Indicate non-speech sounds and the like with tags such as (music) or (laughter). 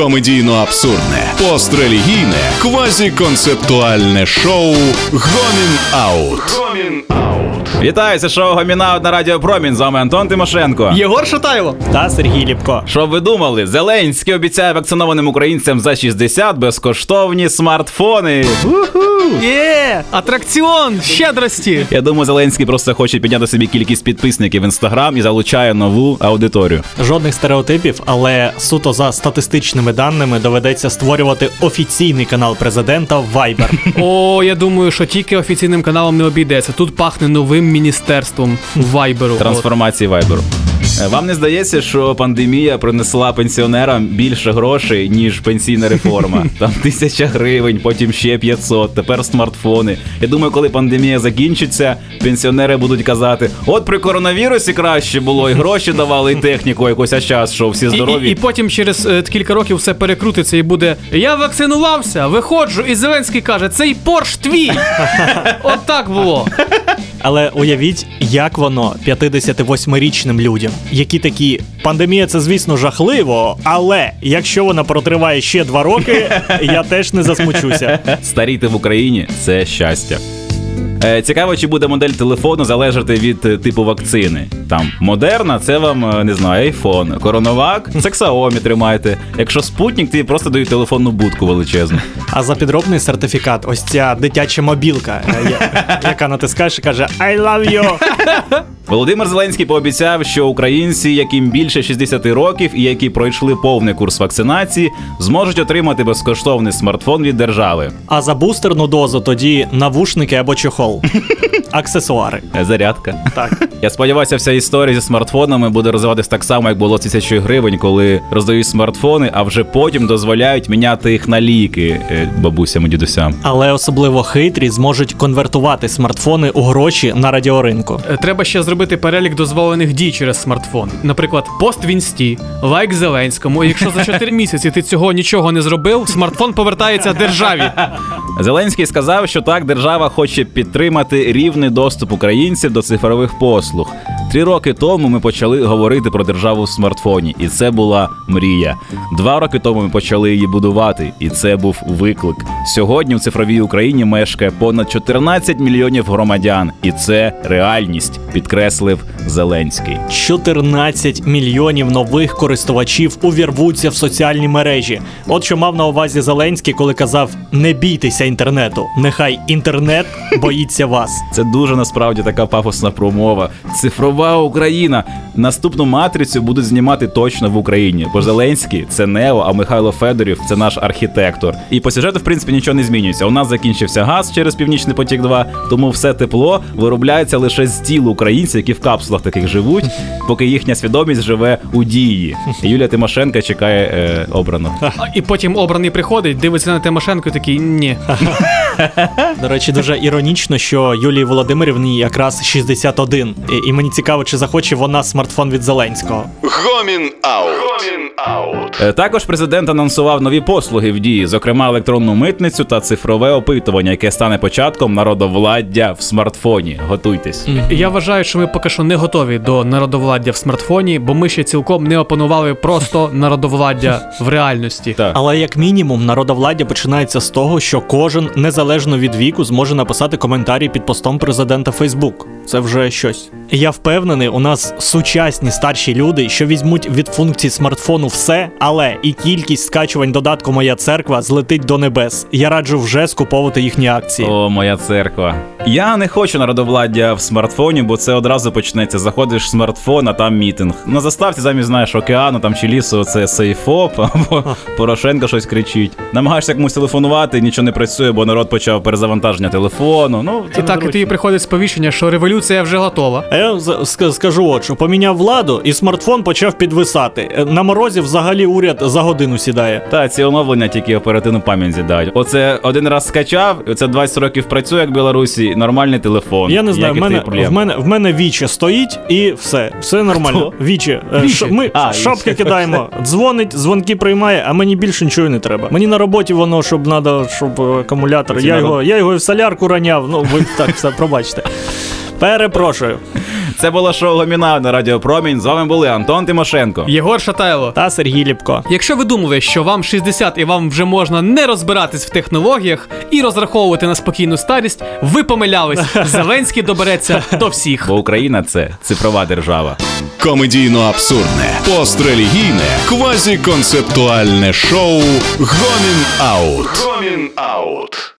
комедійно абсурдне, пострелігійне, квазіконцептуальне шоу Гомін Аут. Гомін Вітаю, це шоу Гомінаут на Радіо Промінь. З вами Антон Тимошенко. Єгор Шатайло. Та Сергій Ліпко. Що ви думали? Зеленський обіцяє вакцинованим українцям за 60 безкоштовні смартфони. Є! Атракціон щедрості. Я думаю, Зеленський просто хоче підняти собі кількість підписників в інстаграм і залучає нову аудиторію. Жодних стереотипів, але суто за статистичними даними доведеться створювати офіційний канал президента Viber. (laughs) О, я думаю, що тільки офіційним каналом не обійдеться. Тут пахне новим міністерством вайберу. Трансформації вайберу. Е, Вам не здається, що пандемія принесла пенсіонерам більше грошей, ніж пенсійна реформа? (laughs) Там тисяча гривень, потім ще 500, тепер смартфони. Я думаю, коли пандемія закінчиться, пенсіонери будуть казати: от при коронавірусі краще було, і гроші давали, і техніку якось, а час, що всі І, здорові. і, і потім через е, кілька років все перекрутиться і буде: Я вакцинувався, виходжу, і Зеленський каже, цей порш твій. (laughs) От так було. Але уявіть, як воно 58-річним людям, які такі пандемія, це звісно жахливо, але якщо вона протриває ще два роки, я теж не засмучуся. Старіти в Україні це щастя. Е, Цікаво, чи буде модель телефону залежати від е, типу вакцини. Там Модерна, це вам е, не знаю, айфон. Коронавак, це Xiaomi тримайте. Якщо спутник, ти просто дають телефонну будку величезну. А за підробний сертифікат, ось ця дитяча мобілка, яка натискаєш і каже I love you. Володимир Зеленський пообіцяв, що українці, яким більше 60 років і які пройшли повний курс вакцинації, зможуть отримати безкоштовний смартфон від держави. А за бустерну дозу тоді навушники або чохол. (laughs) Аксесуари. Е, Зарядка. Так. Я сподіваюся, вся історія зі смартфонами буде розвиватись так само, як було з тисячою гривень, коли роздають смартфони, а вже потім дозволяють міняти їх на ліки е, бабусям і дідусям. Але особливо хитрі зможуть конвертувати смартфони у гроші на радіоринку. Е, Треба ще зробити перелік дозволених дій через смартфон. Наприклад, пост в інсті, лайк Зеленському. І якщо за 4 місяці ти цього нічого не зробив, смартфон повертається державі. Зеленський сказав, що так держава хоче підтримати рівний доступ українців до цифрових послуг. Три роки тому ми почали говорити про державу в смартфоні, і це була мрія. Два роки тому ми почали її будувати, і це був виклик. Сьогодні в цифровій Україні мешкає понад 14 мільйонів громадян, і це реальність, підкреслив Зеленський. 14 мільйонів нових користувачів увірвуться в соціальні мережі. От що мав на увазі Зеленський, коли казав: не бійтеся інтернету. Нехай інтернет боїться вас. Це дуже насправді така пафосна промова. Цифрова Україна. Наступну матрицю будуть знімати точно в Україні. Бо Зеленський це Нео, а Михайло Федорів це наш архітектор. І по сюжету, в принципі, нічого не змінюється. У нас закінчився газ через північний потік 2 тому все тепло виробляється лише з тіл українців, які в капсулах таких живуть, поки їхня свідомість живе у дії. І Юлія Тимошенка чекає е, обрано. І потім обраний приходить, дивиться на Тимошенко і такий ні. До речі, дуже іронічно, що Юлії Володимирівні якраз 61. І, і мені цікаво, чи захоче вона смартфон від Зеленського. Гомін Аут. Гомін Аут. Е, Також президент анонсував нові послуги в дії, зокрема електронну митницю та цифрове опитування, яке стане початком народовладдя в смартфоні. Готуйтесь. Я вважаю, що ми поки що не готові до народовладдя в смартфоні, бо ми ще цілком не опанували просто народовладдя в реальності. Так. Але як мінімум, народовладдя починається з того, що кожен незалежно від віку зможе написати коментарі під постом президента Фейсбук. Це вже щось. Я впевнений, у нас сучасні старші люди, що візьмуть від функцій смартфону все, але і кількість скачувань додатку Моя церква злетить до небес. Я раджу вже скуповувати їхні акції. О, моя церква. Я не хочу народовладдя в смартфоні, бо це одразу почнеться. Заходиш в смартфон, а там мітинг. На заставці замість знаєш океану там чи лісу, це сейфоп, (laughs) або Порошенко щось кричить. Намагаєшся комусь телефонувати, нічого не працює, бо народ почав перезавантаження телефону. Ну це І так і тобі приходить сповіщення, що революція вже готова. Я скажу от що поміняв владу, і смартфон почав підвисати. Е, На морозі взагалі уряд за годину сідає. Та ці оновлення тільки оперативну пам'ять з'їдають. Оце один раз скачав, і оце 20 років працює, як в Білорусі, нормальний телефон. Я не знаю, в мене, в мене в мене віче стоїть і все. Все нормально. Хто? Віче. Е, Віче? Ми А, шапки Віче. кидаємо, дзвонить, дзвонки приймає, а мені більше нічого не треба. Мені на роботі воно, щоб надо, щоб е, акумулятор. Ці Я народ- його, я його і в солярку раняв. Ну, ви так все пробачте. Перепрошую. Це було шоу Гомінау на Радіо Промінь. З вами були Антон Тимошенко. Єгор Шатайло. Та Сергій Ліпко. Якщо ви думали, що вам 60 і вам вже можна не розбиратись в технологіях і розраховувати на спокійну старість, ви помилялись. (laughs) Зеленський добереться до всіх. Бо Україна це цифрова держава. Комедійно абсурдне, пострелігійне, квазіконцептуальне шоу Гомін Аут. Гомін Аут.